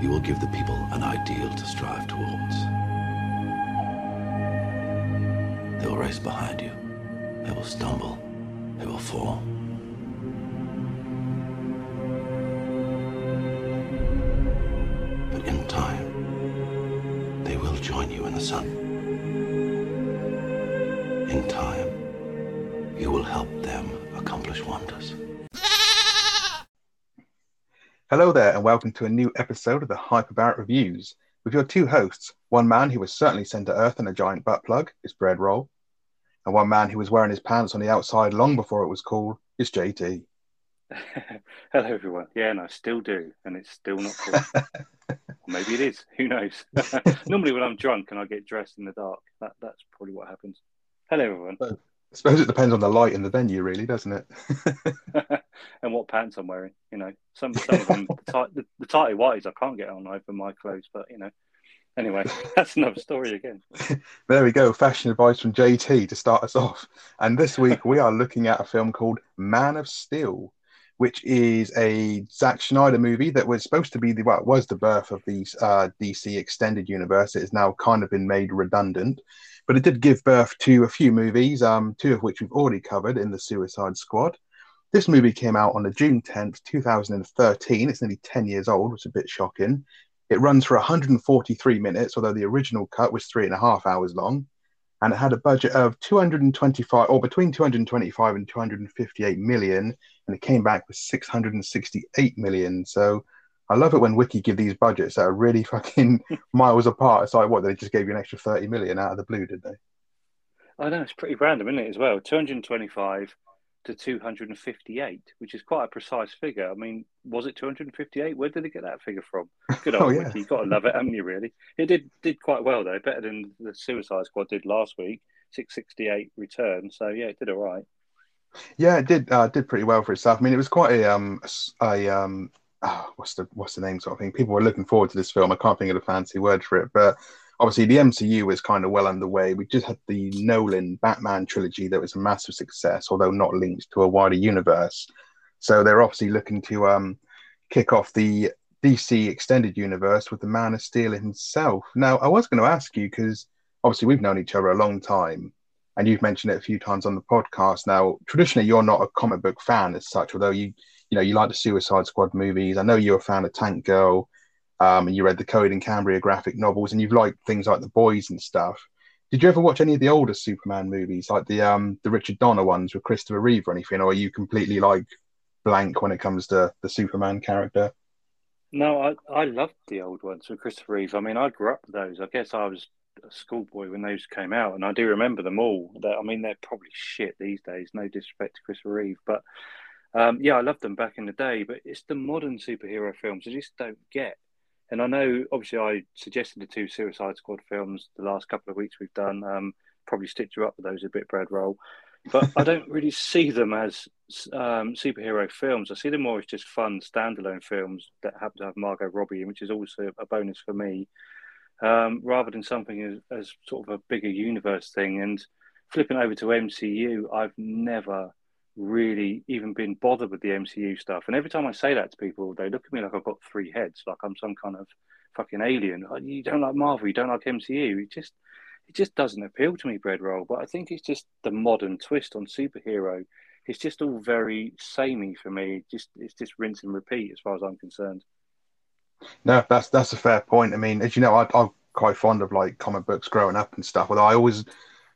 you will give the people an ideal to strive towards. They will race behind you. They will stumble. They will fall. But in time, they will join you in the sun. In time, you will help them accomplish wonders. Hello there, welcome to a new episode of the Hyperbaric Reviews with your two hosts. One man who was certainly sent to Earth in a giant butt plug is Bread Roll, and one man who was wearing his pants on the outside long before it was cool is JT. Hello, everyone. Yeah, and I still do, and it's still not cool. Maybe it is. Who knows? Normally, when I'm drunk and I get dressed in the dark, that, that's probably what happens. Hello, everyone. I suppose it depends on the light in the venue, really, doesn't it? and what pants I'm wearing. You know, some some of them the, tight, the, the tighty whities I can't get on over my clothes, but you know. Anyway, that's another story again. there we go. Fashion advice from JT to start us off. And this week we are looking at a film called Man of Steel, which is a Zack Snyder movie that was supposed to be the well, was the birth of the uh, DC extended universe. It has now kind of been made redundant, but it did give birth to a few movies, um, two of which we've already covered in the Suicide Squad. This movie came out on the June 10th, 2013. It's nearly 10 years old, which is a bit shocking. It runs for 143 minutes, although the original cut was three and a half hours long. And it had a budget of 225, or between 225 and 258 million, and it came back with 668 million. So I love it when Wiki give these budgets that are really fucking miles apart. It's like, what, they just gave you an extra 30 million out of the blue, did they? I know, it's pretty random, isn't it, as well? 225 to 258, which is quite a precise figure. I mean, was it 258? Where did they get that figure from? Good old Oh, yeah. Wiki. You've got to love it, haven't you, really? It did did quite well, though. Better than the Suicide Squad did last week. 668 return. So, yeah, it did all right. Yeah, it did uh, did pretty well for itself. I mean, it was quite a um a um ah, what's the what's the name sort of thing. People were looking forward to this film. I can't think of the fancy word for it, but obviously the MCU is kind of well underway. We just had the Nolan Batman trilogy that was a massive success, although not linked to a wider universe. So they're obviously looking to um kick off the DC extended universe with the Man of Steel himself. Now, I was going to ask you because obviously we've known each other a long time and you've mentioned it a few times on the podcast. Now, traditionally, you're not a comic book fan as such, although you, you know, you like the Suicide Squad movies. I know you're a fan of Tank Girl, um, and you read the Code and Cambria graphic novels, and you've liked things like The Boys and stuff. Did you ever watch any of the older Superman movies, like the um the Richard Donner ones with Christopher Reeve or anything, or are you completely like blank when it comes to the Superman character? No, I, I loved the old ones with Christopher Reeve. I mean, I grew up with those. I guess I was a schoolboy when those came out, and I do remember them all. I mean, they're probably shit these days. No disrespect to Christopher Reeve, but um, yeah, I loved them back in the day. But it's the modern superhero films I just don't get. And I know, obviously, I suggested the two Suicide Squad films the last couple of weeks we've done. Um, probably stitch you up with those a bit, bread roll. But I don't really see them as um, superhero films. I see them more as just fun standalone films that happen to have Margot Robbie, in, which is also a bonus for me, um, rather than something as, as sort of a bigger universe thing. And flipping over to MCU, I've never really even been bothered with the MCU stuff. And every time I say that to people, they look at me like I've got three heads, like I'm some kind of fucking alien. Oh, You don't like Marvel, you don't like MCU. It just it just doesn't appeal to me, bread roll. But I think it's just the modern twist on superhero. It's just all very samey for me. Just it's just rinse and repeat as far as I'm concerned. No, that's that's a fair point. I mean, as you know, I, I'm quite fond of like comic books growing up and stuff. Although I always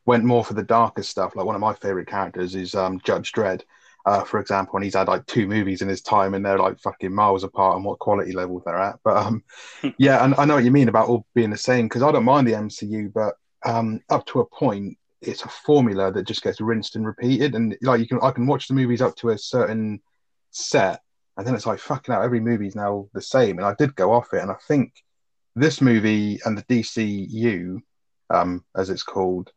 went more for the darker stuff. Like one of my favorite characters is um, Judge Dredd, uh, for example, and he's had like two movies in his time, and they're like fucking miles apart on what quality level they're at. But um, yeah, and I know what you mean about all being the same because I don't mind the MCU, but um, up to a point, it's a formula that just gets rinsed and repeated. And like you can, I can watch the movies up to a certain set, and then it's like fucking out. Every movie's now the same, and I did go off it, and I think this movie and the DCU, um, as it's called,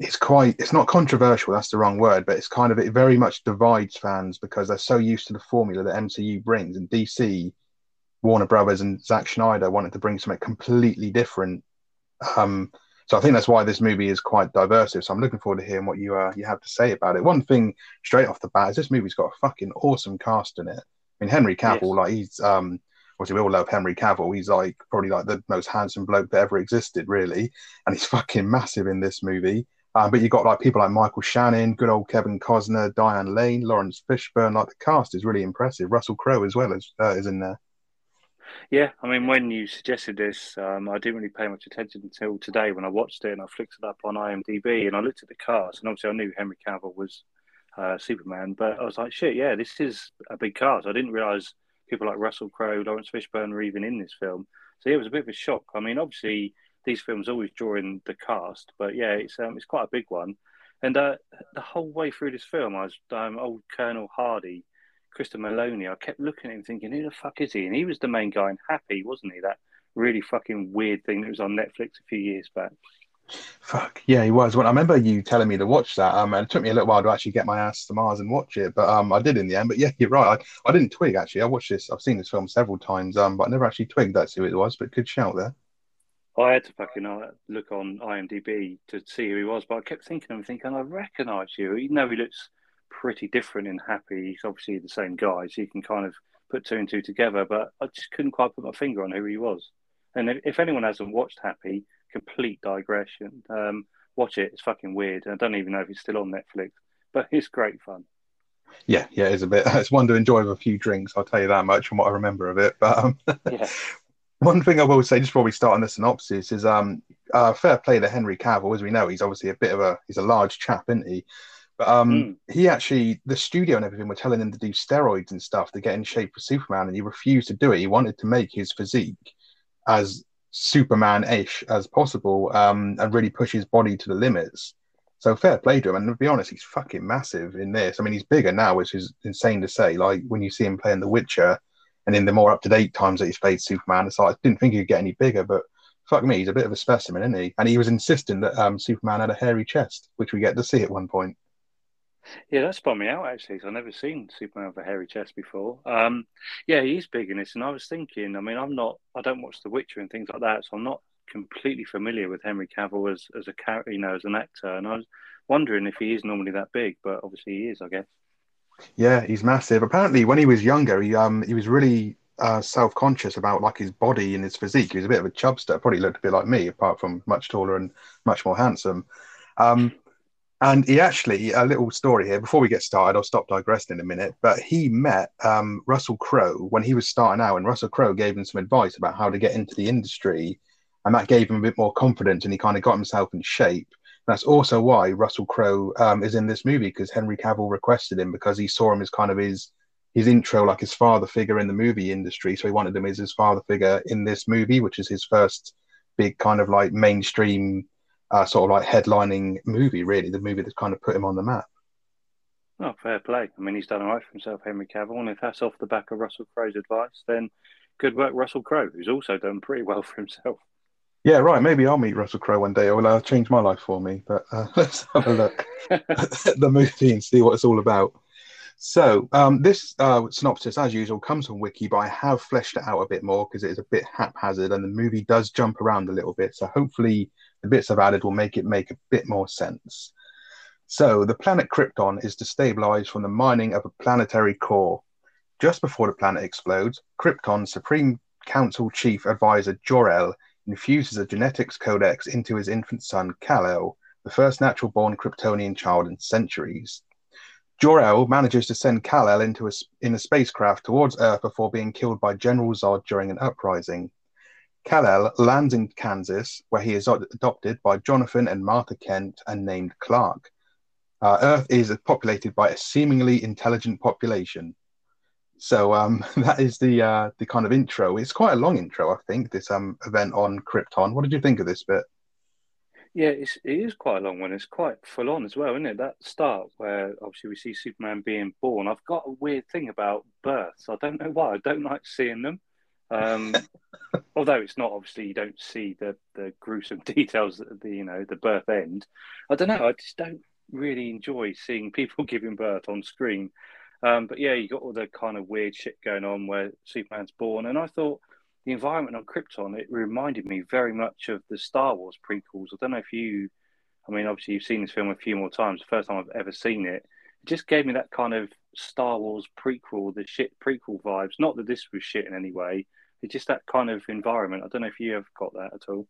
it's quite. It's not controversial. That's the wrong word, but it's kind of it very much divides fans because they're so used to the formula that MCU brings, and DC, Warner Brothers, and Zack Snyder wanted to bring something completely different. Um, so I think that's why this movie is quite diverse. So I'm looking forward to hearing what you uh, you have to say about it. One thing straight off the bat is this movie's got a fucking awesome cast in it. I mean Henry Cavill, Yes. like he's um obviously we all love Henry Cavill. He's like probably like the most handsome bloke that ever existed, really, and he's fucking massive in this movie. Um, but you've got like people like Michael Shannon, good old Kevin Costner, Diane Lane, Laurence Fishburne. Like the cast is really impressive. Russell Crowe as well as uh, is in there. Yeah, I mean, when you suggested this, um, I didn't really pay much attention until today when I watched it and I flicked it up on IMDb and I looked at the cast and obviously I knew Henry Cavill was uh, Superman, but I was like, shit, yeah, this is a big cast. I didn't realize people like Russell Crowe, Laurence Fishburne were even in this film. So yeah, it was a bit of a shock. I mean, obviously these films always draw in the cast, but yeah, it's um, it's quite a big one. And uh, the whole way through this film, I was um, old Colonel Hardy Christopher Meloni. I kept looking at him thinking, who the fuck is he? And he was the main guy in Happy, wasn't he? That really fucking weird thing that was on Netflix a few years back. Fuck yeah, he was. When I remember you telling me to watch that, um, and it took me a little while to actually get my ass to Mars and watch it, but um, I did in the end. But yeah, you're right. I, I didn't twig actually. I watched this. I've seen this film several times, um, but I never actually twigged that's who it was. But good shout there. I had to fucking uh, look on IMDb to see who he was, but I kept thinking, I'm thinking, I recognise you. Even though he looks pretty different in Happy. He's obviously the same guy, so you can kind of put two and two together. But I just couldn't quite put my finger on who he was. And if anyone hasn't watched Happy, complete digression. Um, watch it. It's fucking weird. I don't even know if it's still on Netflix, but it's great fun. Yeah, yeah, it's a bit. It's one to enjoy with a few drinks. I'll tell you that much from what I remember of it. But um, yeah. one thing I will say, just before we start on the synopsis, is um, uh, fair play to Henry Cavill. As we know, he's obviously a bit of a he's a large chap, isn't he? But um, mm. he actually, the studio and everything were telling him to do steroids and stuff to get in shape for Superman, and he refused to do it. He wanted to make his physique as Superman-ish as possible, um, and really push his body to the limits. So fair play to him. And to be honest, he's fucking massive in this. I mean, he's bigger now, which is insane to say. Like when you see him playing The Witcher, and in the more up-to-date times that he's played Superman, it's like I didn't think he'd get any bigger, but fuck me, he's a bit of a specimen, isn't he? And he was insisting that um, Superman had a hairy chest, which we get to see at one point. Yeah, that spun me out actually. So I've never seen Superman with a hairy chest before. Um, yeah, he's big in this, and I was thinking. I mean, I'm not. I don't watch The Witcher and things like that, so I'm not completely familiar with Henry Cavill as as a character, you know, as an actor. And I was wondering if he is normally that big, but obviously he is, I guess. Yeah, he's massive. Apparently, when he was younger, he um he was really uh, self conscious about like his body and his physique. He was a bit of a chubster. Probably looked a bit like me, apart from much taller and much more handsome. Um, and he actually, a little story here before we get started, I'll stop digressing in a minute. But he met um, Russell Crowe when he was starting out, and Russell Crowe gave him some advice about how to get into the industry. And that gave him a bit more confidence, and he kind of got himself in shape. That's also why Russell Crowe um, is in this movie because Henry Cavill requested him because he saw him as kind of his his intro, like his father figure in the movie industry. So he wanted him as his father figure in this movie, which is his first big kind of like mainstream uh, sort of like headlining movie, really, the movie that kind of put him on the map. Oh, fair play. I mean, he's done all right for himself, Henry Cavill. And if that's off the back of Russell Crowe's advice, then good work, Russell Crowe, who's also done pretty well for himself. Yeah, right. Maybe I'll meet Russell Crowe one day. It will uh, change my life for me. But uh, let's have a look at the movie and see what it's all about. So um, this uh, synopsis, as usual, comes from Wiki, but I have fleshed it out a bit more because it is a bit haphazard, and the movie does jump around a little bit. So hopefully, the bits I've added will make it make a bit more sense. So the planet Krypton is destabilized from the mining of a planetary core. Just before the planet explodes, Krypton's Supreme Council Chief Advisor Jor-El infuses a genetics codex into his infant son Kal-El, the first natural-born Kryptonian child in centuries. Jor-El manages to send Kal-El into a, in a spacecraft towards Earth before being killed by General Zod during an uprising. Kal-El lands in Kansas, where he is adopted by Jonathan and Martha Kent and named Clark. Uh, Earth is populated by a seemingly intelligent population. So um, that is the uh, the kind of intro. It's quite a long intro, I think. This um, event on Krypton. What did you think of this bit? Yeah, it's, it is quite a long one. It's quite full on as well, isn't it? That start where obviously we see Superman being born. I've got a weird thing about births. I don't know why. I don't like seeing them. Um, although it's not obviously you don't see the the gruesome details at the you know the birth end. I don't know. I just don't really enjoy seeing people giving birth on screen. Um, but yeah, you got all the kind of weird shit going on where Superman's born, and I thought the environment on Krypton it reminded me very much of the Star Wars prequels. I don't know if you, I mean, obviously you've seen this film a few more times. The first time I've ever seen it, it just gave me that kind of Star Wars prequel, the shit prequel vibes. Not that this was shit in any way, It's just that kind of environment. I don't know if you have got that at all.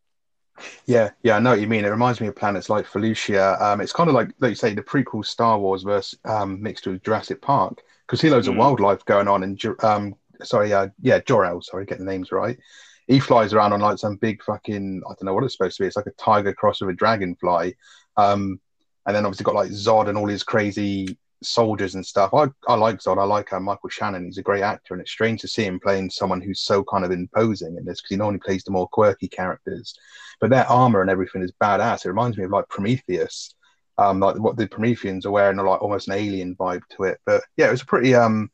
Yeah, yeah, I know what you mean. It reminds me of planets like Felucia. Um, it's kind of like, like you say, the prequel Star Wars versus um, mixed with Jurassic Park because he loads of Mm. wildlife going on. And um, sorry, uh, yeah, Jor-El. Sorry, getting the names right. He flies around on like some big fucking I don't know what it's supposed to be. It's like a tiger cross with a dragonfly. Um, and then obviously got like Zod and all his crazy soldiers and stuff. I, I like Zod. I like uh, Michael Shannon. He's a great actor, and it's strange to see him playing someone who's so kind of imposing in this because he normally plays the more quirky characters. But their armor and everything is badass. It reminds me of like Prometheus, um, like what the Prometheans are wearing, are like almost an alien vibe to it. But yeah, it was a pretty um,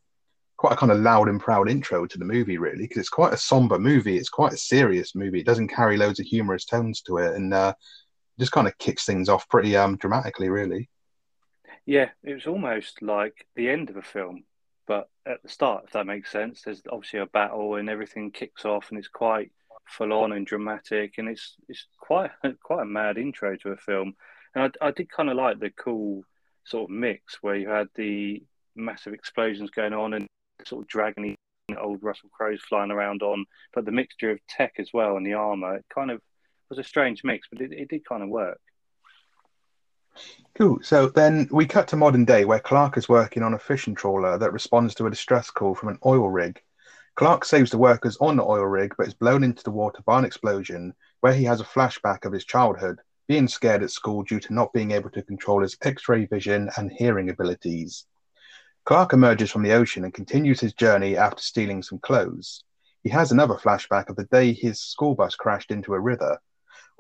quite a kind of loud and proud intro to the movie, really, because it's quite a somber movie. It's quite a serious movie. It doesn't carry loads of humorous tones to it, and uh, just kind of kicks things off pretty um dramatically, really. Yeah, it was almost like the end of a film, but at the start, if that makes sense. There's obviously a battle and everything kicks off, and it's quite full on and dramatic, and it's it's quite quite a mad intro to a film. And I, I did kind of like the cool sort of mix where you had the massive explosions going on and sort of dragony old Russell Crowe's flying around on, but the mixture of tech as well and the armor. It kind of was a strange mix, but it, it did kind of work. Cool. So then we cut to modern day where Clark is working on a fishing trawler that responds to a distress call from an oil rig. Clark saves the workers on the oil rig but is blown into the water by an explosion where he has a flashback of his childhood, being scared at school due to not being able to control his x ray vision and hearing abilities. Clark emerges from the ocean and continues his journey after stealing some clothes. He has another flashback of the day his school bus crashed into a river.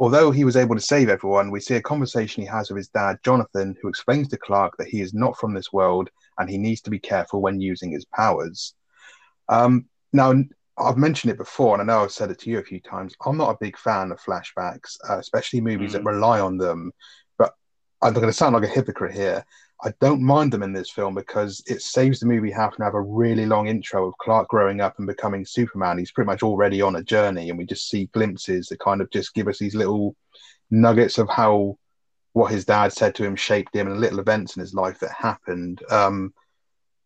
Although he was able to save everyone, we see a conversation he has with his dad, Jonathan, who explains to Clark that he is not from this world and he needs to be careful when using his powers. Um, now, I've mentioned it before, and I know I've said it to you a few times. I'm not a big fan of flashbacks, uh, especially movies that Mm. rely on them. But I'm going to sound like a hypocrite here. I don't mind them in this film because it saves the movie having to have a really long intro of Clark growing up and becoming Superman. He's pretty much already on a journey, and we just see glimpses that kind of just give us these little nuggets of how what his dad said to him shaped him and little events in his life that happened. Um,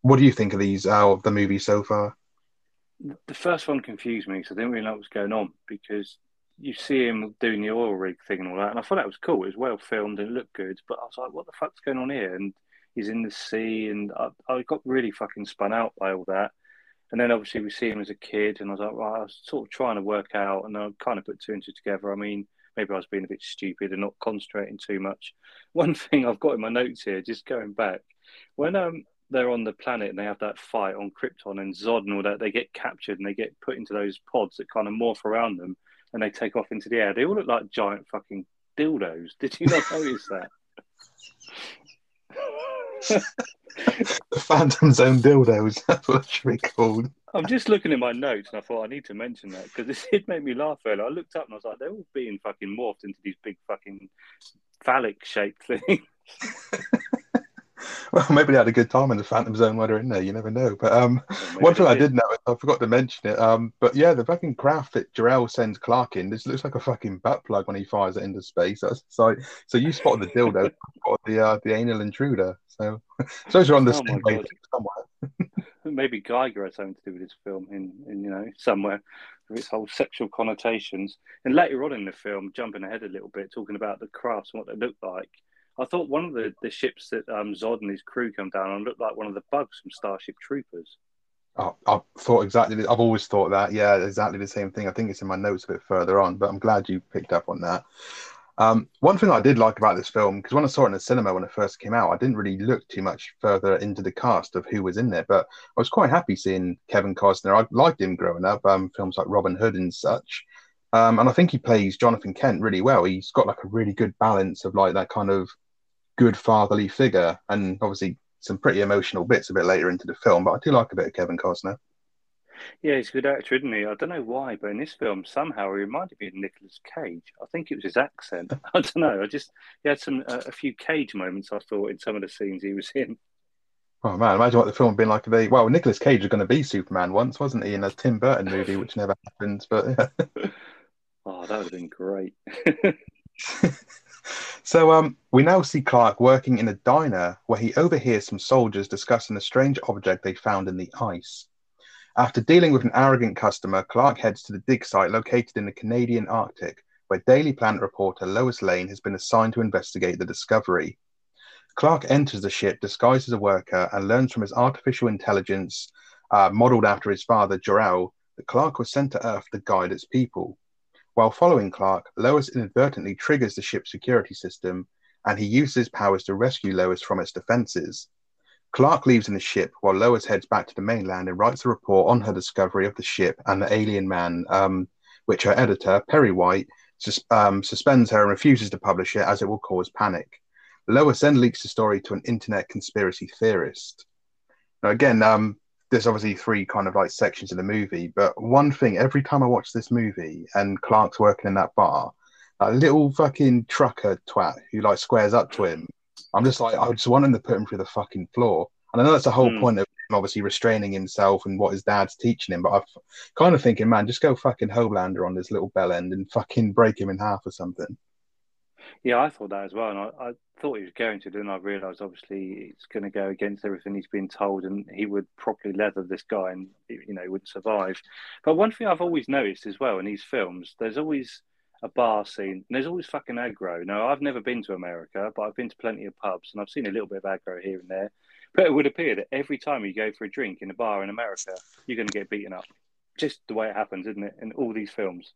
what do you think of these uh, of the movie so far? The first one confused me because I didn't really know what was going on because you see him doing the oil rig thing and all that, and I thought that was cool. It was well filmed and it looked good, but I was like, "What the fuck's going on here?" And he's in the sea, and I, I got really fucking spun out by all that. And then obviously we see him as a kid, and I was like, well, I was sort of trying to work out, and I kind of put two and two together. I mean, maybe I was being a bit stupid and not concentrating too much. One thing I've got in my notes here, just going back, when um they're on the planet and they have that fight on Krypton and Zod and all that, they get captured and they get put into those pods that kind of morph around them and they take off into the air. They all look like giant fucking dildos. Did you not notice that? The Phantom Zone dildos. That's what it should be called. I'm just looking at my notes and I thought I need to mention that because this did make me laugh earlier. I looked up and I was like, they're all being fucking morphed into these big fucking phallic shaped things. Well, maybe they had a good time in the Phantom Zone while they're in there. You never know. But um, one thing I did notice, I forgot to mention it. Um, but yeah, the fucking craft that Jor-El sends Clark in, this looks like a fucking butt plug when he fires it into space. That's so. So you spotted the dildo, spotted the uh, the anal intruder. So, so you're on the Oh same somewhere. Maybe Giger has something to do with this film in, in you know, somewhere with its whole sexual connotations. And later on in the film, jumping ahead a little bit, talking about the crafts and what they look like, I thought one of the, the ships that um, Zod and his crew come down on looked like one of the bugs from Starship Troopers. Oh, I thought exactly. I've always thought that. Yeah, exactly the same thing. I think it's in my notes a bit further on, but I'm glad you picked up on that. Um, one thing I did like about this film, because when I saw it in the cinema when it first came out, I didn't really look too much further into the cast of who was in there, but I was quite happy seeing Kevin Costner. I liked him growing up, um, films like Robin Hood and such. Um, and I think he plays Jonathan Kent really well. He's got like a really good balance of like that kind of good fatherly figure, and obviously some pretty emotional bits a bit later into the film. But I do like a bit of Kevin Costner. Yeah, he's a good actor, isn't he? I don't know why, but in this film, somehow he reminded me of Nicolas Cage. I think it was his accent. I don't know. I just he had some uh, a few Cage moments. I thought in some of the scenes he was in. Oh man, imagine what the film had been like if they. Well, Nicolas Cage was going to be Superman once, wasn't he, in a Tim Burton movie, which never happened. But yeah. Oh, that would have been great. so um, we now see Clark working in a diner where he overhears some soldiers discussing a strange object they found in the ice. After dealing with an arrogant customer, Clark heads to the dig site located in the Canadian Arctic, where Daily Planet reporter Lois Lane has been assigned to investigate the discovery. Clark enters the ship disguised as a worker and learns from his artificial intelligence, uh, modeled after his father, Jor-El, that Clark was sent to Earth to guide its people. While following Clark, Lois inadvertently triggers the ship's security system, and he uses his powers to rescue Lois from its defenses. Clark leaves in the ship while Lois heads back to the mainland and writes a report on her discovery of the ship and the alien man, um, which her editor, Perry White, sus- um, suspends her and refuses to publish it as it will cause panic. Lois then leaks the story to an internet conspiracy theorist. Now, again, um, there's obviously three kind of like sections of the movie, but one thing every time I watch this movie and Clark's working in that bar, a little fucking trucker twat who like squares up to him, I'm just like, I just want him to put him through the fucking floor. And I know that's the whole Hmm. point of him obviously restraining himself and what his dad's teaching him, but I'm kind of thinking, man, just go fucking Homelander on this little bell end and fucking break him in half or something. Yeah, I thought that as well, and I, I thought he was going to. Then I realised, obviously, it's going to go against everything he's been told, and he would properly leather this guy, and you know, he wouldn't survive. But one thing I've always noticed as well in these films, there's always a bar scene, and there's always fucking aggro. Now, I've never been to America, but I've been to plenty of pubs, and I've seen a little bit of aggro here and there. But it would appear that every time you go for a drink in a bar in America, you're going to get beaten up. Just the way it happens, isn't it? In all these films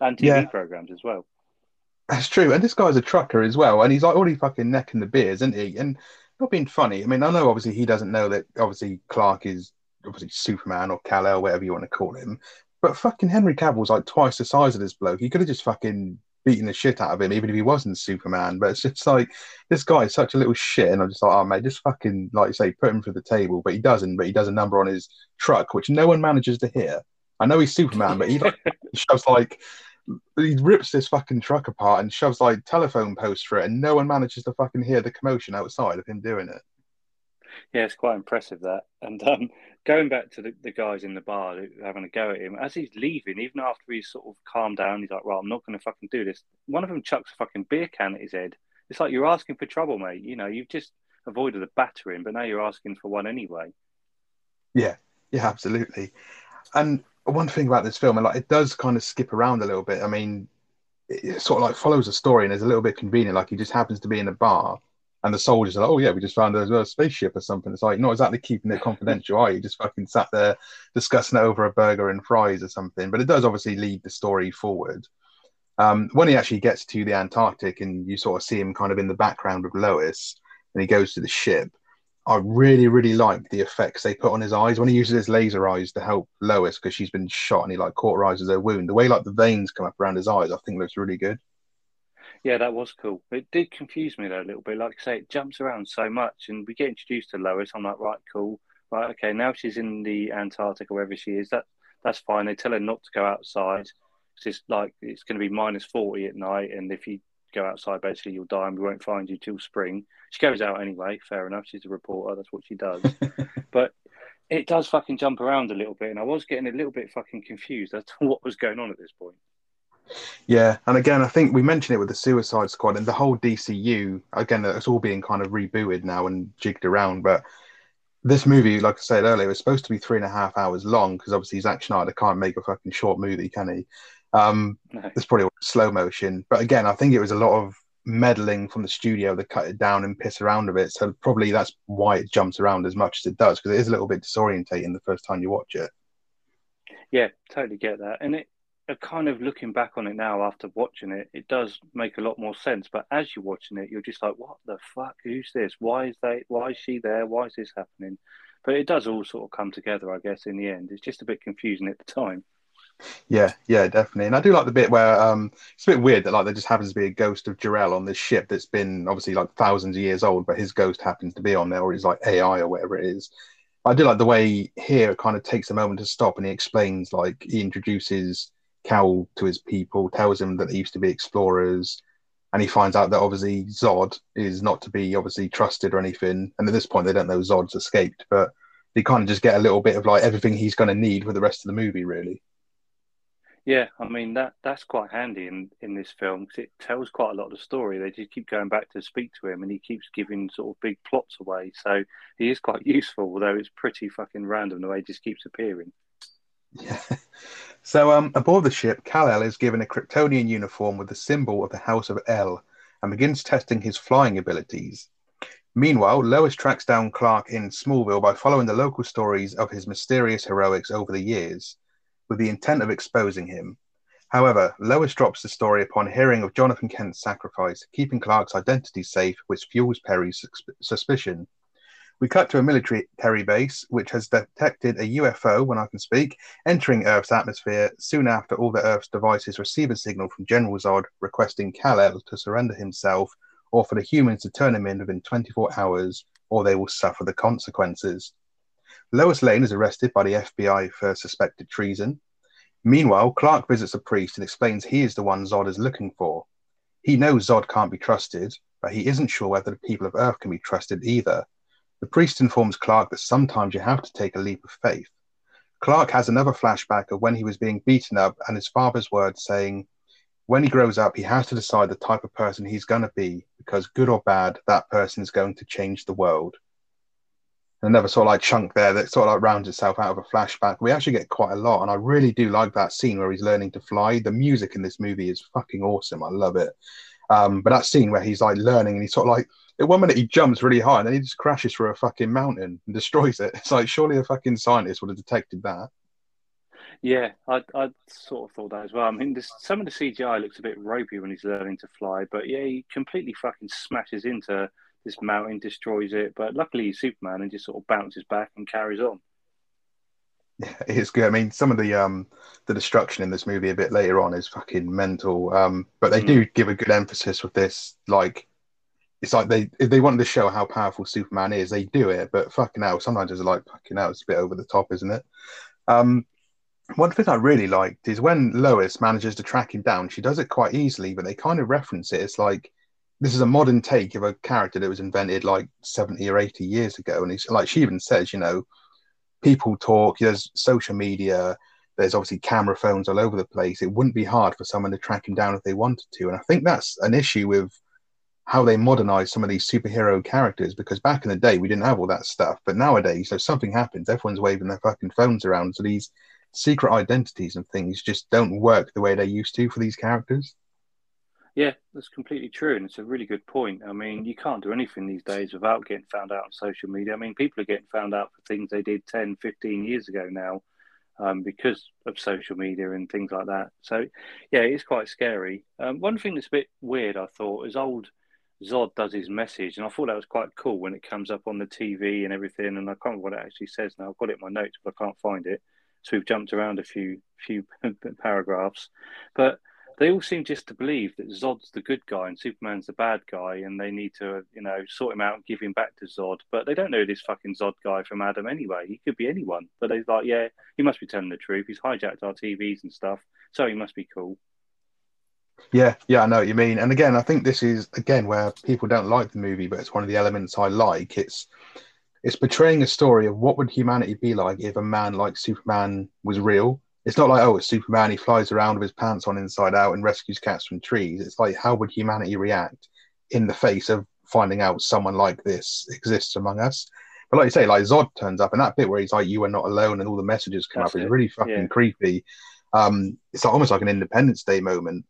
and TV Yeah. programs as well. That's true. And this guy's a trucker as well. And he's like already fucking necking the beers, isn't he? And not being funny. I mean, I know obviously he doesn't know that obviously Clark is obviously Superman or Kal-El, whatever you want to call him. But fucking Henry Cavill's like twice the size of this bloke. He could have just fucking beaten the shit out of him, even if he wasn't Superman. But it's just like this guy is such a little shit. And I'm just like, oh mate, just fucking like you say, put him through the table. But he doesn't, but he does a number on his truck, which no one manages to hear. I know he's Superman, but he like shoves like he rips this fucking truck apart and shoves like telephone posts for it, and no one manages to fucking hear the commotion outside of him doing it. Yeah, it's quite impressive that. And um, going back to the, the guys in the bar having a go at him, as he's leaving, even after he's sort of calmed down, he's like, "Well, I'm not going to fucking do this." One of them chucks a fucking beer can at his head. It's like you're asking for trouble, mate. You know, you've just avoided a battering, but now you're asking for one anyway. Yeah, yeah, absolutely. And one thing about this film, and like it does kind of skip around a little bit. I mean, it, sort of like follows a story and is a little bit convenient. Like he just happens to be in a bar, and the soldiers are like, "Oh yeah, we just found a, a spaceship or something." It's like not exactly keeping it confidential, are you? Just fucking sat there discussing it over a burger and fries or something. But it does obviously lead the story forward. Um, when he actually gets to the Antarctic and you sort of see him kind of in the background with Lois, and he goes to the ship. I really, really like the effects they put on his eyes when he uses his laser eyes to help Lois because she's been shot and he like cauterizes her wound. The way like the veins come up around his eyes, I think looks really good. Yeah, that was cool. It did confuse me though a little bit. Like I say, it jumps around so much, and we get introduced to Lois. I'm like, right, cool, right, okay. Now she's in the Antarctic or wherever she is. That that's fine. They tell her not to go outside. It's just like it's going to be minus forty at night, and if you go outside, basically you'll die, and we won't find you till spring. She goes out anyway. Fair enough. She's a reporter. That's what she does. but it does fucking jump around a little bit, and I was getting a little bit fucking confused as to what was going on at this point. Yeah, and again, I think we mentioned it with the Suicide Squad and the whole DCU. Again, it's all being kind of rebooted now and jigged around. But this movie, like I said earlier, was supposed to be three and a half hours long because obviously Zack Snyder can't make a fucking short movie, can he? Um, No. it's probably slow motion. But again, I think it was a lot of meddling from the studio to cut it down and piss around a bit. So probably that's why it jumps around as much as it does because it is a little bit disorientating the first time you watch it. Yeah, totally get that. And it uh, kind of looking back on it now after watching it, it does make a lot more sense. But as you're watching it, you're just like, what the fuck? Who's this? Why is they? Why is she there? Why is this happening? But it does all sort of come together, I guess, in the end. It's just a bit confusing at the time. Yeah, yeah, definitely. And I do like the bit where um, it's a bit weird that like there just happens to be a ghost of Jor-El on this ship that's been obviously like thousands of years old, but his ghost happens to be on there, or he's like AI or whatever it is. I do like the way here it kind of takes a moment to stop and he explains like he introduces Kal to his people, tells him that they used to be explorers, and he finds out that obviously Zod is not to be obviously trusted or anything. And at this point, they don't know Zod's escaped, but they kind of just get a little bit of like everything he's going to need for the rest of the movie, really. Yeah, I mean that that's quite handy in in this film because it tells quite a lot of the story. They just keep going back to speak to him, and he keeps giving sort of big plots away. So he is quite useful, although it's pretty fucking random the way he just keeps appearing. Yeah. So, um, aboard the ship, Kal-El is given a Kryptonian uniform with the symbol of the House of El and begins testing his flying abilities. Meanwhile, Lois tracks down Clark in Smallville by following the local stories of his mysterious heroics over the years, with the intent of exposing him. However, Lois drops the story upon hearing of Jonathan Kent's sacrifice, keeping Clark's identity safe, which fuels Perry's suspicion. We cut to a military Perry base which has detected a UFO, when I can speak, entering Earth's atmosphere soon after all the Earth's devices receive a signal from General Zod requesting Kal-El to surrender himself or for the humans to turn him in within 24 hours or they will suffer the consequences. Lois Lane is arrested by the FBI for suspected treason. Meanwhile, Clark visits a priest and explains he is the one Zod is looking for. He knows Zod can't be trusted, but he isn't sure whether the people of Earth can be trusted either. The priest informs Clark that sometimes you have to take a leap of faith. Clark has another flashback of when he was being beaten up and his father's words saying, when he grows up, he has to decide the type of person he's going to be because, good or bad, that person is going to change the world another sort of like chunk there that sort of like rounds itself out of a flashback. We actually get quite a lot, and I really do like that scene where he's learning to fly. The music in this movie is fucking awesome. I love it. Um, but that scene where he's like learning and he's sort of like at one minute he jumps really high and then he just crashes through a fucking mountain and destroys it. It's like surely a fucking scientist would have detected that. Yeah, I I sort of thought that as well. I mean, this, some of the CGI looks a bit ropey when he's learning to fly, but yeah, he completely fucking smashes into this mountain destroys it. But luckily, he's Superman and just sort of bounces back and carries on. Yeah, it's good. I mean, some of the um the destruction in this movie a bit later on is fucking mental. Um, but they mm. do give a good emphasis with this. Like, it's like they if they wanted to show how powerful Superman is, they do it. But fucking hell, sometimes it's like fucking hell, it's a bit over the top, isn't it? Um, one thing I really liked is when Lois manages to track him down. She does it quite easily, but they kind of reference it. It's like this is a modern take of a character that was invented like 70 or 80 years ago. And it's like she even says, you know, people talk, there's social media, there's obviously camera phones all over the place. It wouldn't be hard for someone to track him down if they wanted to. And I think that's an issue with how they modernize some of these superhero characters because back in the day we didn't have all that stuff. But nowadays, if something happens, everyone's waving their fucking phones around. So these secret identities and things just don't work the way they used to for these characters. Yeah, that's completely true. And it's a really good point. I mean, you can't do anything these days without getting found out on social media. I mean, people are getting found out for things they did 10, 15 years ago now um, because of social media and things like that. So, yeah, it's quite scary. Um, one thing that's a bit weird, I thought, is old Zod does his message. And I thought that was quite cool when it comes up on the TV and everything. And I can't remember what it actually says now. I've got it in my notes, but I can't find it. So we've jumped around a few few paragraphs. But they all seem just to believe that Zod's the good guy and Superman's the bad guy, and they need to, you know, sort him out and give him back to Zod. But they don't know this fucking Zod guy from Adam anyway. He could be anyone. But they're like, yeah, he must be telling the truth. He's hijacked our TVs and stuff, so he must be cool. Yeah, yeah, I know what you mean. And again, I think this is again where people don't like the movie, but it's one of the elements I like. It's it's portraying a story of what would humanity be like if a man like Superman was real it's not like oh it's superman he flies around with his pants on inside out and rescues cats from trees. It's like how would humanity react in the face of finding out someone like this exists among us? But like you say like zod turns up and that bit where he's like you are not alone and all the messages come That's up it. is really fucking yeah. creepy. Um it's like, almost like an independence day moment.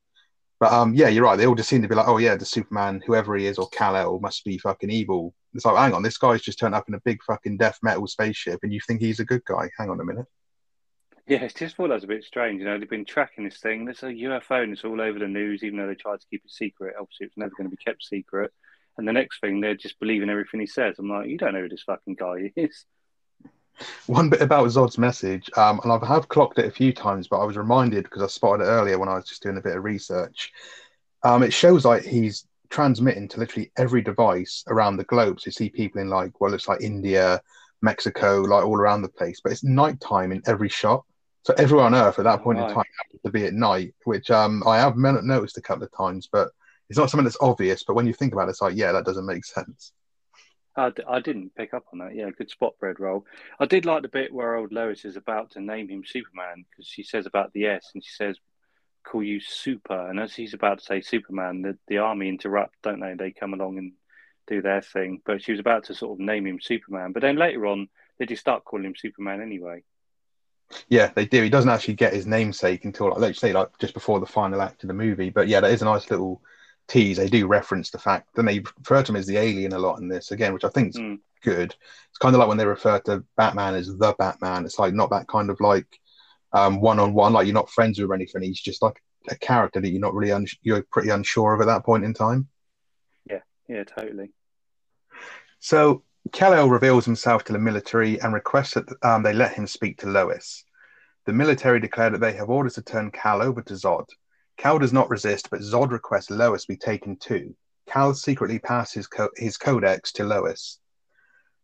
But um yeah you're right. They all just seem to be like oh yeah the superman whoever he is or kal-el must be fucking evil. It's like hang on this guy's just turned up in a big fucking death metal spaceship and you think he's a good guy? Hang on a minute yeah, it's just thought that was a bit strange. You know, they've been tracking this thing. There's a UFO and it's all over the news, even though they tried to keep it secret. Obviously, it's never going to be kept secret. And the next thing, they're just believing everything he says. I'm like, you don't know who this fucking guy is. One bit about Zod's message, um, and I have clocked it a few times, but I was reminded because I spotted it earlier when I was just doing a bit of research. Um, it shows like he's transmitting to literally every device around the globe. So you see people in like, well, it's like India, Mexico, like all around the place, but it's nighttime in every shot. So everyone on Earth at that point right. in time happens to be at night, which um, I have noticed a couple of times, but it's not something that's obvious. But when you think about it, it's like, yeah, that doesn't make sense. I d- I didn't pick up on that. Yeah, good spot, bread roll. I did like the bit where old Lois is about to name him Superman because she says about the S and she says, call you Super. And as he's about to say Superman, the, the army interrupt, don't they? They come along and do their thing. But she was about to sort of name him Superman. But then later on, they just start calling him Superman anyway. Yeah, they do. He doesn't actually get his namesake until, like, let's say, like just before the final act of the movie. But yeah, that is a nice little tease. They do reference the fact, then they refer to him as the alien a lot in this again, which I think is Mm. good. It's kind of like when they refer to Batman as the Batman. It's like not that kind of like um one on one, like you're not friends with or anything. He's just like a character that you're not really uns- you're pretty unsure of at that point in time. Yeah, yeah, totally. So Kal-El reveals himself to the military and requests that um, they let him speak to Lois. The military declare that they have orders to turn Kal over to Zod. Kal does not resist, but Zod requests Lois be taken too. Kal secretly passes co- his codex to Lois.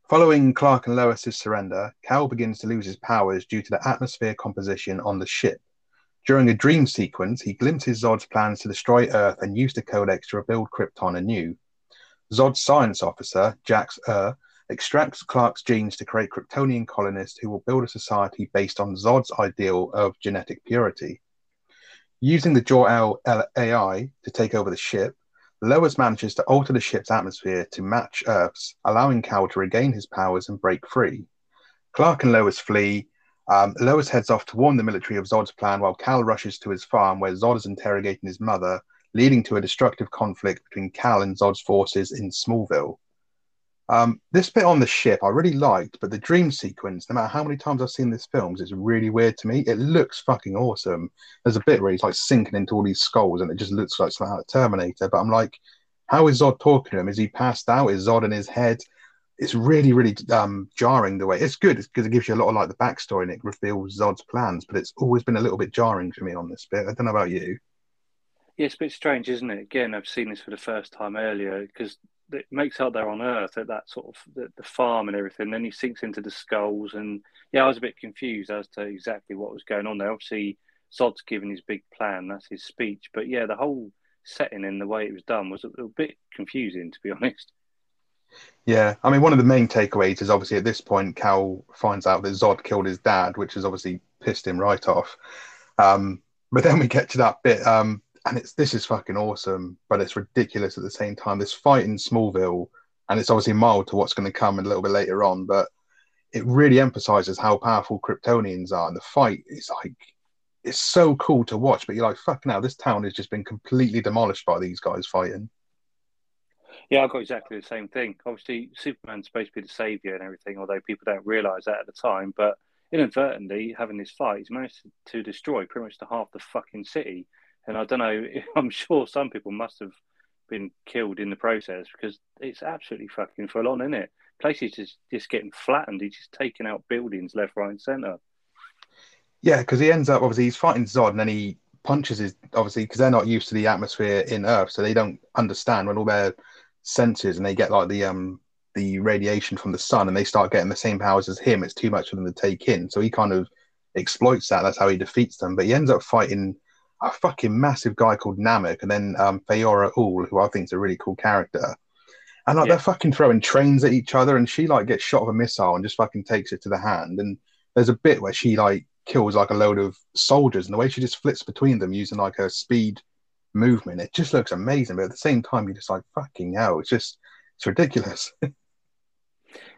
Following Clark and Lois's surrender, Kal begins to lose his powers due to the atmosphere composition on the ship. During a dream sequence, he glimpses Zod's plans to destroy Earth and use the codex to rebuild Krypton anew. Zod's science officer, Jax Ur, extracts Clark's genes to create Kryptonian colonists who will build a society based on Zod's ideal of genetic purity. Using the Jor-El AI to take over the ship, Lois manages to alter the ship's atmosphere to match Earth's, allowing Kal to regain his powers and break free. Clark and Lois flee. Um, Lois heads off to warn the military of Zod's plan while Kal rushes to his farm where Zod is interrogating his mother, leading to a destructive conflict between Kal and Zod's forces in Smallville. Um, this bit on the ship I really liked, but the dream sequence, no matter how many times I've seen this film, it's really weird to me. It looks fucking awesome. There's a bit where he's like sinking into all these skulls and it just looks like something out of Terminator. But I'm like, how is Zod talking to him? Is he passed out? Is Zod in his head? It's really, really um, jarring the way it's good because it gives you a lot of like the backstory and it reveals Zod's plans, but it's always been a little bit jarring for me on this bit. I don't know about you. Yeah, it's a bit strange, isn't it? Again, I've seen this for the first time earlier because it makes out there on Earth at that sort of the, the farm and everything. Then he sinks into the skulls, and yeah, I was a bit confused as to exactly what was going on there. Obviously, Zod's given his big plan, that's his speech, but yeah, the whole setting and the way it was done was a, a bit confusing, to be honest. Yeah, I mean, one of the main takeaways is obviously at this point, Kal finds out that Zod killed his dad, which has obviously pissed him right off. Um, but then we get to that bit, um, and it's this is fucking awesome, but it's ridiculous at the same time. This fight in Smallville, and it's obviously mild to what's going to come a little bit later on, but it really emphasizes how powerful Kryptonians are. And the fight is like, it's so cool to watch, but you're like, fuck now, this town has just been completely demolished by these guys fighting. Yeah, I got exactly the same thing. Obviously, Superman's supposed to be the savior and everything, although people don't realize that at the time. But inadvertently, having this fight, he's managed to destroy pretty much the half the fucking city. And I don't know, I'm sure some people must have been killed in the process because it's absolutely fucking full on, isn't it? Places just just getting flattened. He's just taking out buildings left, right, and centre. Yeah, because he ends up obviously he's fighting Zod, and then he punches his obviously because they're not used to the atmosphere in Earth, so they don't understand when all their senses and they get like the um the radiation from the sun, and they start getting the same powers as him. It's too much for them to take in, so he kind of exploits that. That's how he defeats them. But he ends up fighting a fucking massive guy called Nam-Ek, and then um, Faora-Ul, who I think is a really cool character. And like Yeah. they're fucking throwing trains at each other, and she like gets shot with a missile and just fucking takes it to the hand. And there's a bit where she like kills like a load of soldiers, and the way she just flips between them using like her speed movement, it just looks amazing. But at the same time, you're just like fucking hell. It's just it's ridiculous.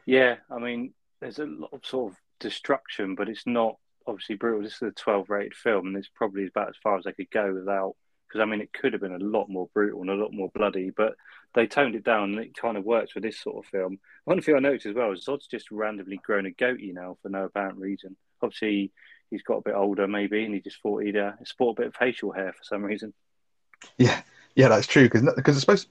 Yeah, I mean, there's a lot of sort of destruction, but it's not obviously brutal. This is a 12 rated film, and it's probably about as far as they could go without. Because I mean, it could have been a lot more brutal and a lot more bloody, but they toned it down, and it kind of works for this sort of film. One thing I noticed as well is Zod's just randomly grown a goatee now for no apparent reason. Obviously, he's got a bit older, maybe, and he just thought he'd uh, sport a bit of facial hair for some reason. Yeah, yeah, that's true. Because because it's supposed.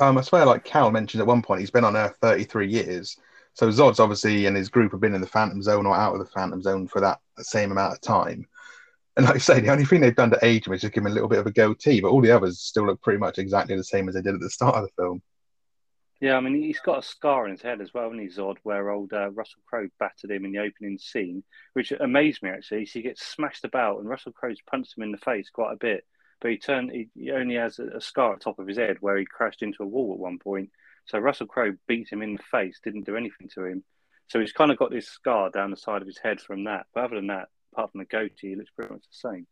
Um, I swear, like Kal mentioned at one point, he's been on Earth 33 years. So Zod's obviously and his group have been in the Phantom Zone or out of the Phantom Zone for that same amount of time. And like I say, the only thing they've done to age him is just give him a little bit of a goatee, but all the others still look pretty much exactly the same as they did at the start of the film. Yeah, I mean, he's got a scar on his head as well, and he's Zod, where old uh, Russell Crowe battered him in the opening scene, which amazed me actually. So he gets smashed about, and Russell Crowe's punched him in the face quite a bit, but he turned. He, he only has a, a scar at top of his head where he crashed into a wall at one point. So Russell Crowe beat him in the face, didn't do anything to him. So he's kind of got this scar down the side of his head from that. But other than that, apart from the goatee, he looks pretty much the same.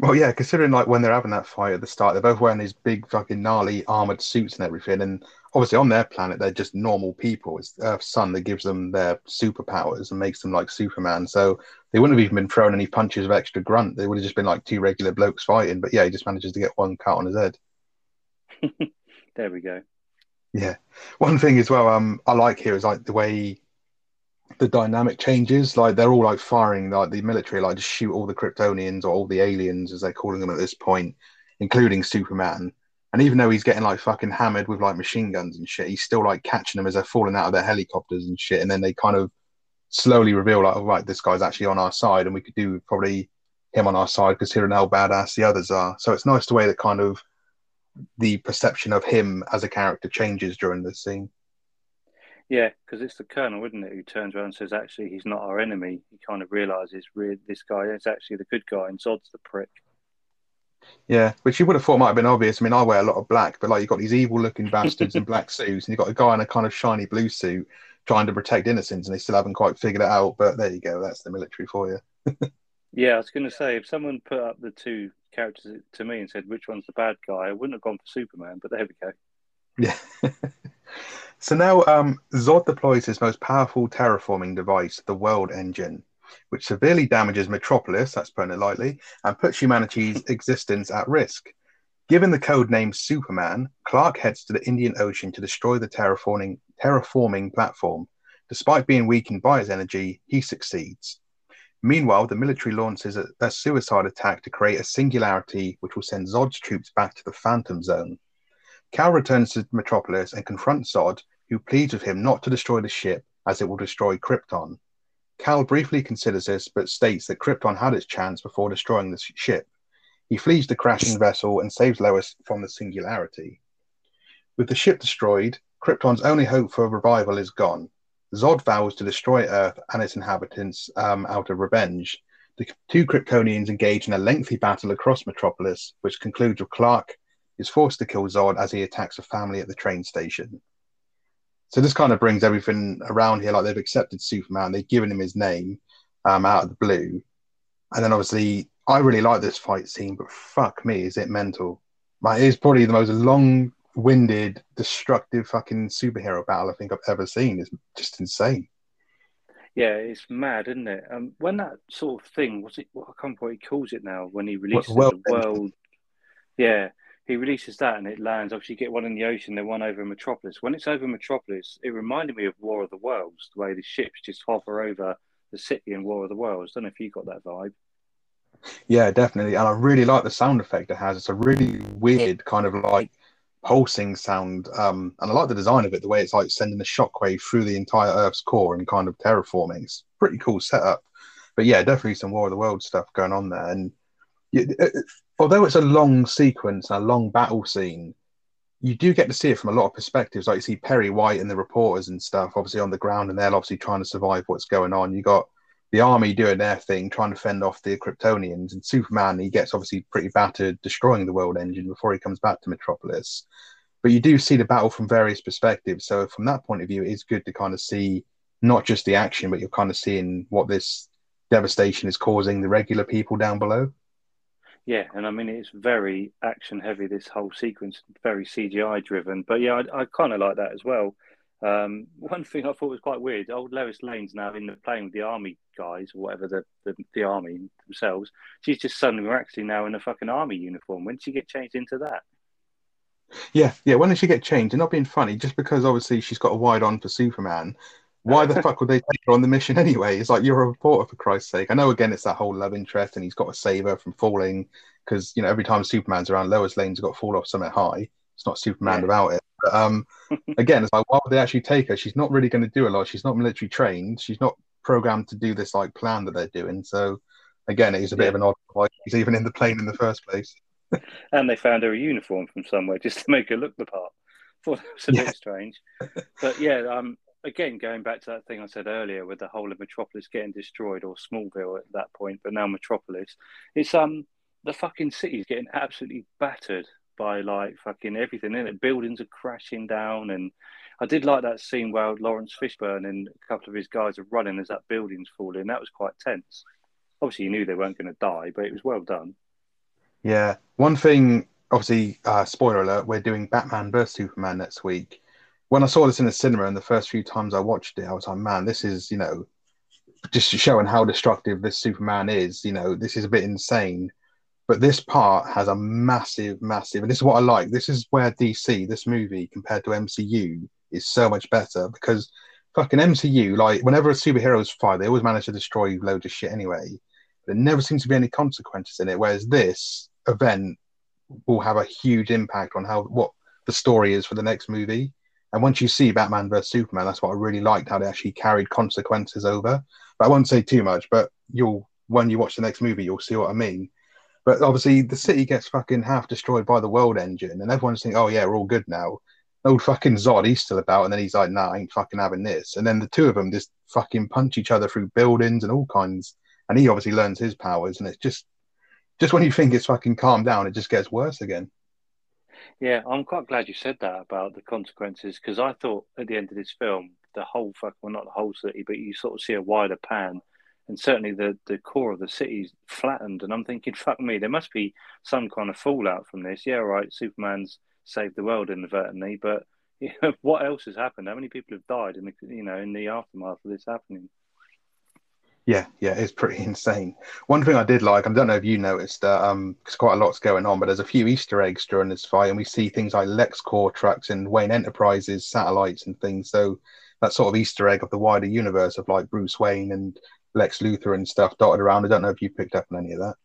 Well, yeah, considering like when they're having that fight at the start, they're both wearing these big fucking gnarly armored suits and everything, and obviously on their planet they're just normal people. It's Earth's sun that gives them their superpowers and makes them like Superman. So they wouldn't have even been throwing any punches of extra grunt. They would have just been like two regular blokes fighting. But yeah, he just manages to get one cut on his head. there we go. Yeah, one thing as well. Um, I like here is like the way the dynamic changes. Like they're all like firing, like the military, like just shoot all the Kryptonians or all the aliens as they're calling them at this point, including Superman. And even though he's getting like fucking hammered with like machine guns and shit, he's still like catching them as they're falling out of their helicopters and shit. And then they kind of slowly reveal like, oh, right, this guy's actually on our side, and we could do probably him on our side considering how badass the others are. So it's nice the way that kind of the perception of him as a character changes during this scene. Yeah, because it's the colonel, isn't it, who turns around and says, "Actually, he's not our enemy." He kind of realizes, "Really, this guy is actually the good guy, and Zod's the prick." Yeah, which you would have thought might have been obvious. I mean, I wear a lot of black, but like you've got these evil-looking bastards in black suits, and you've got a guy in a kind of shiny blue suit trying to protect innocents, and they still haven't quite figured it out. But there you go, that's the military for you. yeah, I was going to say, if someone put up the two characters to me and said which one's the bad guy, I wouldn't have gone for Superman. But there we go. Yeah. So now um, Zod deploys his most powerful terraforming device, the World Engine, which severely damages Metropolis, that's putting it lightly, and puts humanity's existence at risk. Given the code name Superman, Clark heads to the Indian Ocean to destroy the terraforming, terraforming platform. Despite being weakened by his energy, he succeeds. Meanwhile, the military launches a, a suicide attack to create a singularity which will send Zod's troops back to the Phantom Zone. Kal returns to Metropolis and confronts Zod, who pleads with him not to destroy the ship as it will destroy Krypton. Kal briefly considers this, but states that Krypton had its chance before destroying the ship. He flees the crashing vessel and saves Lois from the singularity. With the ship destroyed, Krypton's only hope for revival is gone. Zod vows to destroy Earth and its inhabitants um, out of revenge. The two Kryptonians engage in a lengthy battle across Metropolis, which concludes with Clark is forced to kill Zod as he attacks a family at the train station. So this kind of brings everything around here. Like they've accepted Superman, they've given him his name um, out of the blue, and then obviously I really like this fight scene, but fuck me, is it mental? Like, it's probably the most long-winded, destructive fucking superhero battle I think I've ever seen. It's just insane. Yeah, it's mad, isn't it? Um, when that sort of thing was it? What I can't he calls it now. When he releases world the world, yeah, he releases that and it lands. Obviously, you get one in the ocean, then one over Metropolis. When it's over Metropolis, it reminded me of War of the Worlds, the way the ships just hover over the city in War of the Worlds. I Don't know if you got that vibe. Yeah, definitely. And I really like the sound effect it has. It's a really weird kind of like pulsing sound. Um, and I like the design of it, the way it's like sending a shockwave through the entire Earth's core and kind of terraforming. It's pretty cool setup. But yeah, definitely some War of the World stuff going on there. And although it's a long sequence, a long battle scene, you do get to see it from a lot of perspectives. Like you see Perry White and the reporters and stuff, obviously on the ground, and they're obviously trying to survive what's going on. You got the army doing their thing, trying to fend off the Kryptonians, and Superman he gets obviously pretty battered, destroying the world engine before he comes back to Metropolis. But you do see the battle from various perspectives. So from that point of view, it is good to kind of see not just the action, but you're kind of seeing what this devastation is causing the regular people down below. Yeah, and I mean it's very action heavy. This whole sequence, very CGI driven. But yeah, I, I kind of like that as well. Um, one thing I thought was quite weird. Old Lois Lane's now in the playing with the army guys or whatever the, the, the army themselves. She's just suddenly actually now in a fucking army uniform. When did she get changed into that? Yeah, yeah. When did she get changed? And not being funny, just because obviously she's got a wide on for Superman, why the fuck would they take her on the mission anyway? It's like you're a reporter for Christ's sake. I know again it's that whole love interest and he's got to save her from falling because you know every time Superman's around, Lois Lane's got to fall off something high. It's not Superman yeah. without it. But um, again, it's like why would they actually take her? She's not really going to do a lot. She's not military trained. She's not programmed to do this like plan that they're doing. So again, it is a bit yeah. of an odd why he's even in the plane in the first place. and they found her a uniform from somewhere just to make her look the part. Thought that was a yeah. bit strange. But yeah, um, again, going back to that thing I said earlier with the whole of Metropolis getting destroyed or Smallville at that point, but now Metropolis, it's um the fucking city's getting absolutely battered by like fucking everything in it. Buildings are crashing down, and I did like that scene where Laurence Fishburne and a couple of his guys are running as that building's falling. That was quite tense. Obviously, you knew they weren't going to die, but it was well done. Yeah. One thing, obviously, uh, spoiler alert, we're doing Batman vs Superman next week. When I saw this in the cinema and the first few times I watched it, I was like, man, this is, you know, just showing how destructive this Superman is. You know, this is a bit insane. But this part has a massive, massive, and this is what I like. This is where DC, this movie, compared to MCU, is so much better because fucking MCU, like whenever a superhero is fired, they always manage to destroy loads of shit anyway. There never seems to be any consequences in it. Whereas this event will have a huge impact on how what the story is for the next movie. And once you see Batman vs Superman, that's what I really liked how they actually carried consequences over. But I won't say too much. But you'll when you watch the next movie, you'll see what I mean. But obviously, the city gets fucking half destroyed by the world engine, and everyone's thinking, "Oh yeah, we're all good now." Old fucking Zod, he's still about, and then he's like, "Nah, I ain't fucking having this." And then the two of them just fucking punch each other through buildings and all kinds. And he obviously learns his powers, and it's just, just when you think it's fucking calmed down, it just gets worse again. Yeah, I'm quite glad you said that about the consequences because I thought at the end of this film, the whole fuck well, not the whole city, but you sort of see a wider pan, and certainly the the core of the city's flattened. And I'm thinking, fuck me, there must be some kind of fallout from this. Yeah, right, Superman's saved the world inadvertently, but you know, what else has happened? How many people have died in the you know in the aftermath of this happening? Yeah, yeah, it's pretty insane. One thing I did like, I don't know if you noticed, uh, um, because quite a lot's going on, but there's a few Easter eggs during this fight, and we see things like LexCorp trucks and Wayne Enterprises satellites and things. So that sort of Easter egg of the wider universe of like Bruce Wayne and Lex Luthor and stuff dotted around. I don't know if you picked up on any of that.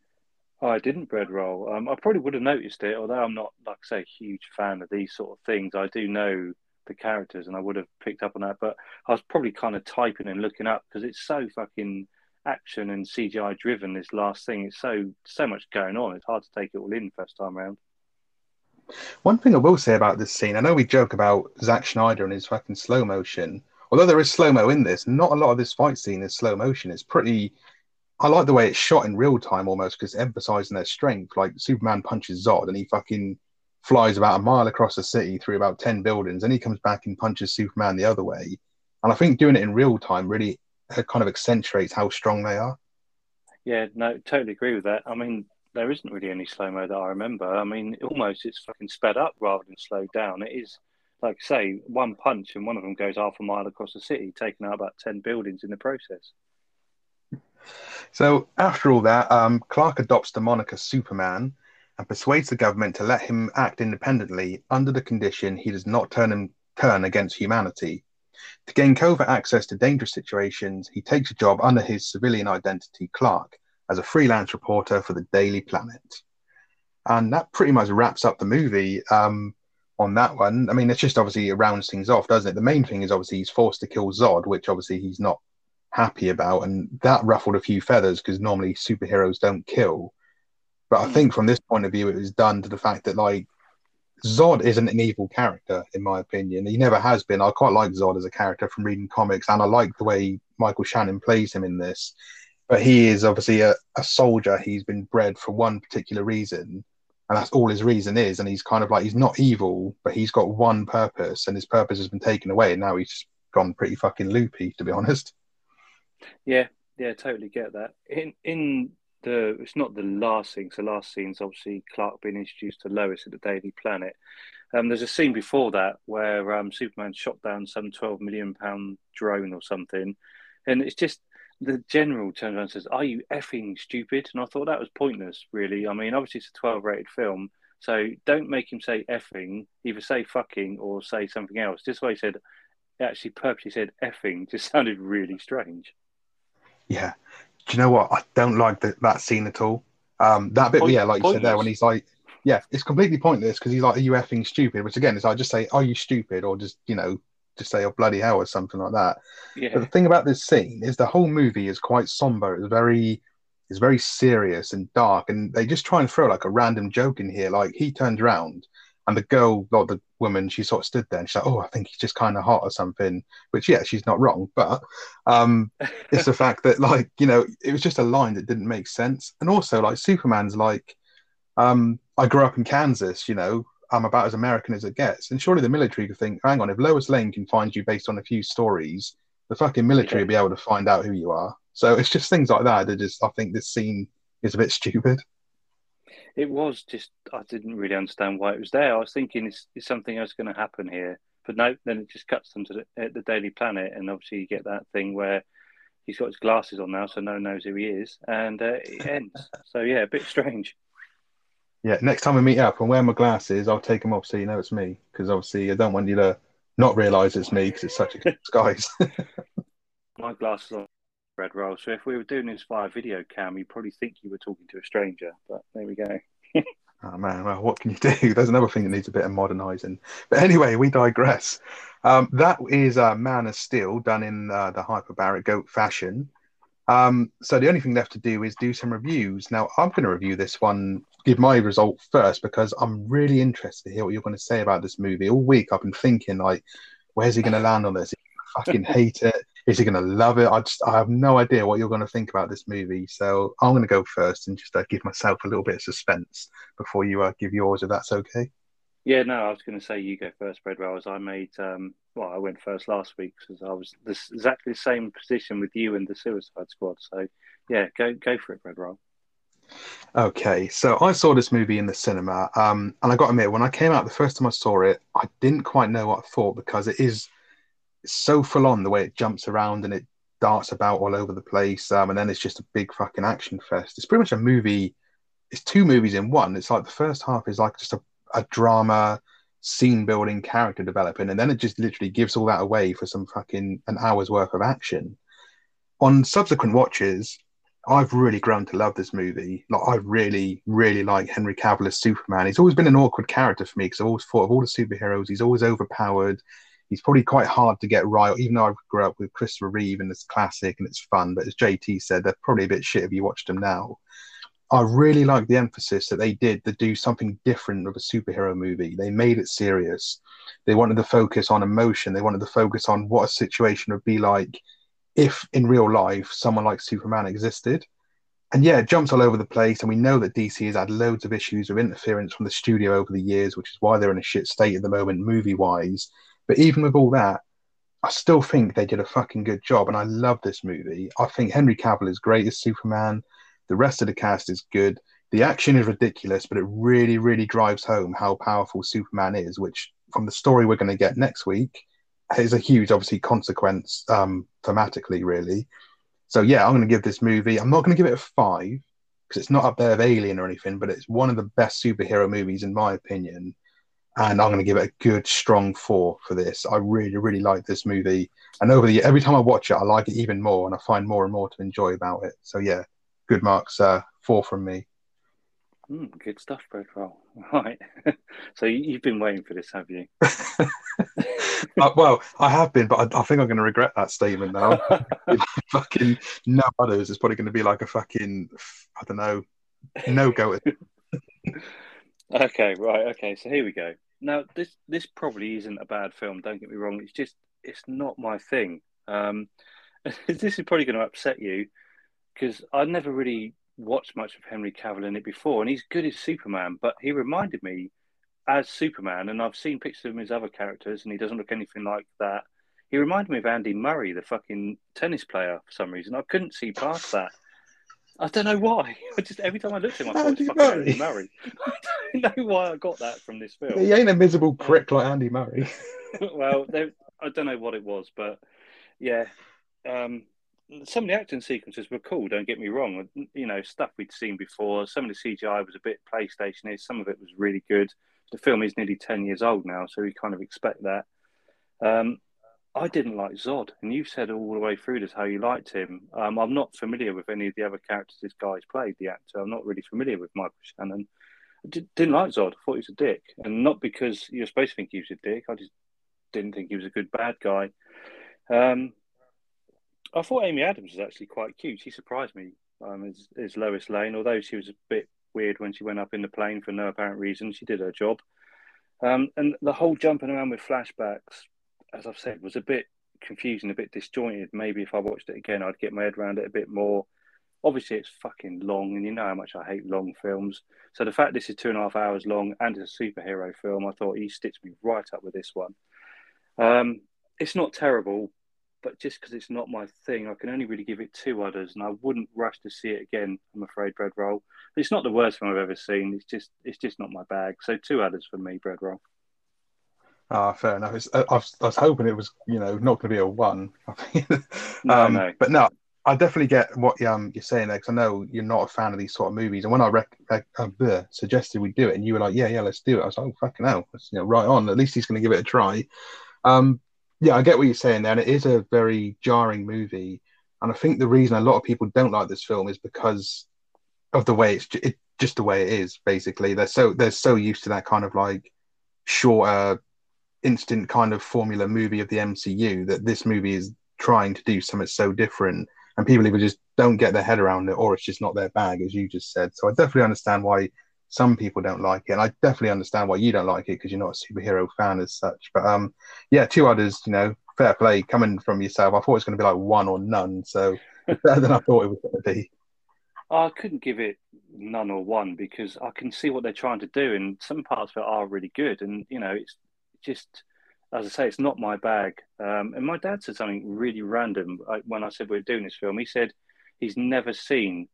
Oh, I didn't bread roll. Um, I probably would have noticed it, although I'm not, like I say, a huge fan of these sort of things. I do know the characters, and I would have picked up on that. But I was probably kind of typing and looking up because it's so fucking action and CGI driven. This last thing, it's so so much going on. It's hard to take it all in first time around. One thing I will say about this scene, I know we joke about Zack Snyder and his fucking slow motion. Although there is slow mo in this, not a lot of this fight scene is slow motion. It's pretty. I like the way it's shot in real time almost because emphasizing their strength. Like Superman punches Zod and he fucking flies about a mile across the city through about 10 buildings and he comes back and punches Superman the other way. And I think doing it in real time really uh, kind of accentuates how strong they are. Yeah, no, totally agree with that. I mean, there isn't really any slow mo that I remember. I mean, almost it's fucking sped up rather than slowed down. It is, like say, one punch and one of them goes half a mile across the city, taking out about 10 buildings in the process. So after all that, um, Clark adopts the moniker Superman and persuades the government to let him act independently under the condition he does not turn him, turn against humanity. To gain covert access to dangerous situations, he takes a job under his civilian identity, Clark, as a freelance reporter for the Daily Planet. And that pretty much wraps up the movie um, on that one. I mean, it's just obviously it rounds things off, doesn't it? The main thing is obviously he's forced to kill Zod, which obviously he's not happy about. And that ruffled a few feathers because normally superheroes don't kill. But I hmm. think from this point of view, it was done to the fact that, like, Zod isn't an evil character, in my opinion. He never has been. I quite like Zod as a character from reading comics, and I like the way Michael Shannon plays him in this. But he is obviously a, a soldier. He's been bred for one particular reason, and that's all his reason is. And he's kind of like he's not evil, but he's got one purpose, and his purpose has been taken away, and now he's gone pretty fucking loopy, to be honest. Yeah, yeah, totally get that. In in the it's not the last scene. So the last scene's obviously Clark being introduced to Lois at the Daily Planet. Um, there's a scene before that where um, Superman shot down some 12 million pound drone or something, and it's just the general turns around and says, "Are you effing stupid?" And I thought that was pointless. Really, I mean, obviously it's a 12 rated film, so don't make him say effing. Either say fucking or say something else. Just way he said, actually purposely said effing, just sounded really strange. Yeah, do you know what? I don't like the, that scene at all. Um, that bit, Point- yeah, like you said there, when he's like, yeah, it's completely pointless because he's like, "Are you effing stupid?" Which again is like, just say, "Are you stupid?" or just you know, just say, "Oh bloody hell" or something like that. Yeah. But the thing about this scene is the whole movie is quite somber. It's very, it's very serious and dark, and they just try and throw like a random joke in here. Like he turns around, and the girl, or the woman, she sort of stood there and she's like, "Oh, I think he's just kind of hot or something." Which, yeah, she's not wrong, but um, it's the fact that like you know, it was just a line that didn't make sense, and also like Superman's like, um, I grew up in Kansas, you know. I'm about as American as it gets. And surely the military could think, hang on, if Lois Lane can find you based on a few stories, the fucking military Yeah. will be able to find out who you are. So it's just things like that that just I think this scene is a bit stupid. It was just I didn't really understand why it was there. I was thinking is, is something else going to happen here, but no. Then it just cuts them to the, the Daily Planet, and obviously you get that thing where he's got his glasses on now, so no one knows who he is, and uh, it ends. so yeah, a bit strange. Yeah, next time we meet up and wear my glasses, I'll take them off so you know it's me. Because obviously, I don't want you to not realise it's me because it's such a good disguise. my glasses are red roll, so if we were doing this via video cam, you'd probably think you were talking to a stranger. But there we go. oh man, well, what can you do? There's another thing that needs a bit of modernising. But anyway, we digress. Um, that is uh, Man of Steel done in uh, the hyperbaric goat fashion. Um, so the only thing left to do is do some reviews. Now I'm going to review this one, give my result first because I'm really interested to hear what you're going to say about this movie. All week I've been thinking like, where's he going to land on this? I fucking hate it. Is he going to love it? I just I have no idea what you're going to think about this movie. So I'm going to go first and just uh, give myself a little bit of suspense before you uh, give yours, if that's okay. Yeah, no, I was going to say you go first, Fred Wells. I made, um, well, I went first last week because I was this exactly the same position with you and the Suicide Squad. So, yeah, go go for it, Bread Roll. Okay, so I saw this movie in the cinema, um, and I got to admit, when I came out the first time I saw it, I didn't quite know what I thought because it is so full on the way it jumps around and it darts about all over the place, um, and then it's just a big fucking action fest. It's pretty much a movie. It's two movies in one. It's like the first half is like just a a drama, scene building, character developing, and then it just literally gives all that away for some fucking an hour's worth of action. On subsequent watches, I've really grown to love this movie. Like I really, really like Henry Cavill as Superman. He's always been an awkward character for me because I've always thought of all the superheroes, he's always overpowered. He's probably quite hard to get right, even though I grew up with Christopher Reeve and it's classic and it's fun. But as JT said, they're probably a bit shit if you watched them now. I really like the emphasis that they did to do something different with a superhero movie. They made it serious. They wanted to focus on emotion. They wanted to focus on what a situation would be like if in real life someone like Superman existed. And yeah, it jumps all over the place. And we know that DC has had loads of issues of interference from the studio over the years, which is why they're in a shit state at the moment, movie wise. But even with all that, I still think they did a fucking good job. And I love this movie. I think Henry Cavill is great as Superman. The rest of the cast is good. The action is ridiculous, but it really, really drives home how powerful Superman is, which from the story we're going to get next week is a huge, obviously, consequence um, thematically, really. So, yeah, I'm going to give this movie, I'm not going to give it a five because it's not up there of Alien or anything, but it's one of the best superhero movies, in my opinion. And I'm going to give it a good, strong four for this. I really, really like this movie. And over the every time I watch it, I like it even more and I find more and more to enjoy about it. So, yeah, good marks. Uh, four from me. Mm, good stuff. Well, right. so you've been waiting for this, have you? uh, well, I have been, but I, I think I'm going to regret that statement now. fucking no others, it's probably going to be like a fucking I don't know, no go. okay, right. Okay, so here we go. Now this this probably isn't a bad film. Don't get me wrong. It's just it's not my thing. Um, this is probably going to upset you because I never really watched much of Henry Cavill in it before, and he's good as Superman, but he reminded me as Superman, and I've seen pictures of his other characters, and he doesn't look anything like that. He reminded me of Andy Murray, the fucking tennis player, for some reason. I couldn't see past that. I don't know why. I just every time I looked at him, I thought Andy Murray. Andy Murray. I don't know why I got that from this film. He ain't a miserable prick like Andy Murray. well, I don't know what it was, but yeah, um, some of the action sequences were cool. Don't get me wrong. You know, stuff we'd seen before. Some of the CGI was a bit PlayStationish. Some of it was really good. The film is nearly ten years old now, so we kind of expect that. Um, I didn't like Zod, and you've said all the way through this how you liked him. Um, I'm not familiar with any of the other characters this guy's played. The actor, I'm not really familiar with Michael Shannon. I did, not like Zod. I thought he was a dick, and not because you're supposed to think he was a dick. I just didn't think he was a good bad guy. Um, I thought Amy Adams was actually quite cute. She surprised me um, as, as Lois Lane, although she was a bit weird when she went up in the plane for no apparent reason. She did her job. Um, and the whole jumping around with flashbacks, as I've said, was a bit confusing, a bit disjointed. Maybe if I watched it again, I'd get my head around it a bit more. Obviously, it's fucking long, and you know how much I hate long films. So the fact this is two and a half hours long and it's a superhero film, I thought he stitched me right up with this one. Um, it's not terrible, but just because it's not my thing, I can only really give it two udders, and I wouldn't rush to see it again. I'm afraid, bread roll. It's not the worst one I've ever seen. It's just it's just not my bag. So two udders for me, bread roll. Ah, fair enough. It's, I, was, I was hoping it was, you know, not going to be a one. no, um, no. But no, I definitely get what um, you're saying there because I know you're not a fan of these sort of movies. And when I rec- rec- uh, bleh, suggested we do it, and you were like, "Yeah, yeah, let's do it," I was like, "Oh, fucking hell, you know, right on." At least he's going to give it a try. Um, yeah, I get what you're saying there, and it is a very jarring movie. And I think the reason a lot of people don't like this film is because of the way it's it, just the way it is. Basically, they're so they're so used to that kind of like shorter instant kind of formula movie of the MCU that this movie is trying to do something so different, and people either just don't get their head around it or it's just not their bag, as you just said. So I definitely understand why some people don't like it, and I definitely understand why you don't like it because you're not a superhero fan as such. But um, yeah, two others, you know, fair play coming from yourself. I thought it was going to be like one or none, so better than I thought it was going to be. I couldn't give it none or one because I can see what they're trying to do, and some parts of it are really good. And you know, it's just as I say, it's not my bag. Um, and my dad said something really random when I said we are doing this film. He said he's never seen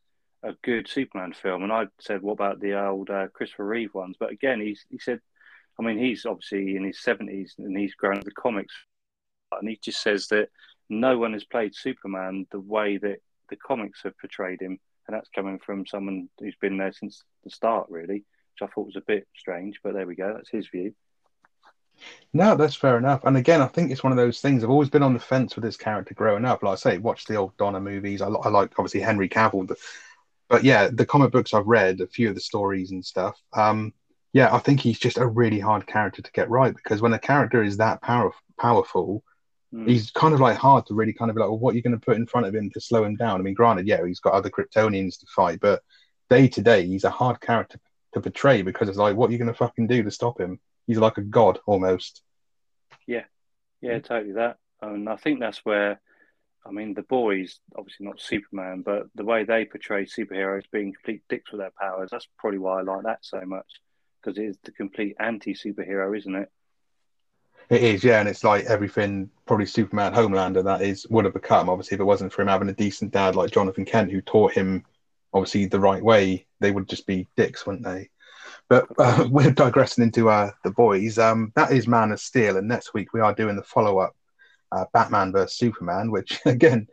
a good Superman film, and I said, "What about the old uh, Christopher Reeve ones?" But again, he's he said, I mean, he's obviously in his seventies and he's grown up the comics, and he just says that no one has played Superman the way that the comics have portrayed him, and that's coming from someone who's been there since the start, really, which I thought was a bit strange. But there we go, that's his view. No, that's fair enough. And again, I think it's one of those things. I've always been on the fence with this character growing up. Like I say, watch the old Donner movies. I, I like obviously Henry Cavill, but, but yeah, the comic books I've read, a few of the stories and stuff. Um, yeah, I think he's just a really hard character to get right because when a character is that power, powerful, mm. he's kind of like hard to really kind of like, well, what are you going to put in front of him to slow him down? I mean, granted, yeah, he's got other Kryptonians to fight, but day to day, he's a hard character to portray because it's like, what are you going to fucking do to stop him? he's like a god almost. Yeah, yeah, totally that. And I think that's where, I mean, the boys obviously not Superman, but the way they portray superheroes being complete dicks with their powers. That's probably why I like that so much because it is the complete anti-superhero, isn't it? It is, yeah, and it's like everything probably Superman Homelander that is would have become. Obviously, if it wasn't for him having a decent dad like Jonathan Kent who taught him obviously the right way, they would just be dicks, wouldn't they? But uh, we're digressing into uh, the boys. Um, that is Man of Steel, and next week we are doing the follow up uh, Batman vs Superman, which again,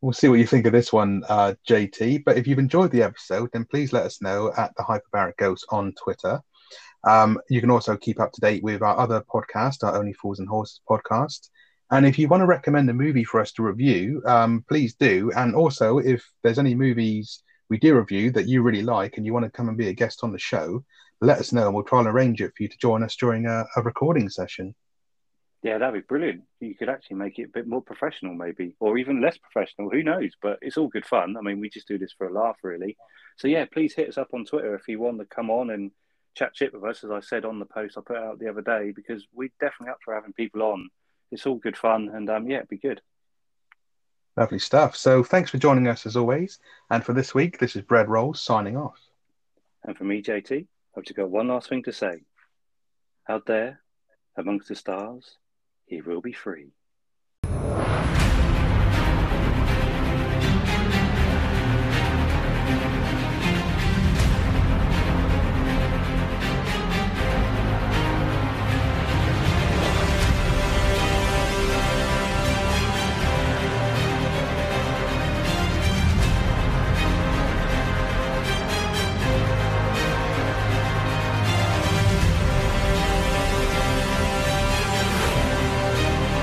we'll see what you think of this one, uh, JT. But if you've enjoyed the episode, then please let us know at the Hyperbaric Ghost on Twitter. Um, you can also keep up to date with our other podcast, our Only Fools and Horses podcast. And if you want to recommend a movie for us to review, um, please do. And also, if there's any movies we do review that you really like and you want to come and be a guest on the show, let us know and we'll try and arrange it for you to join us during a, a recording session. Yeah, that'd be brilliant. You could actually make it a bit more professional, maybe, or even less professional. Who knows? But it's all good fun. I mean, we just do this for a laugh, really. So, yeah, please hit us up on Twitter if you want to come on and chat shit with us, as I said on the post I put out the other day, because we're definitely up for having people on. It's all good fun, and um, yeah, it'd be good. Lovely stuff. So, thanks for joining us as always. And for this week, this is Bread Rolls signing off. And for me, JT, I've just got one last thing to say. Out there, amongst the stars, he will be free.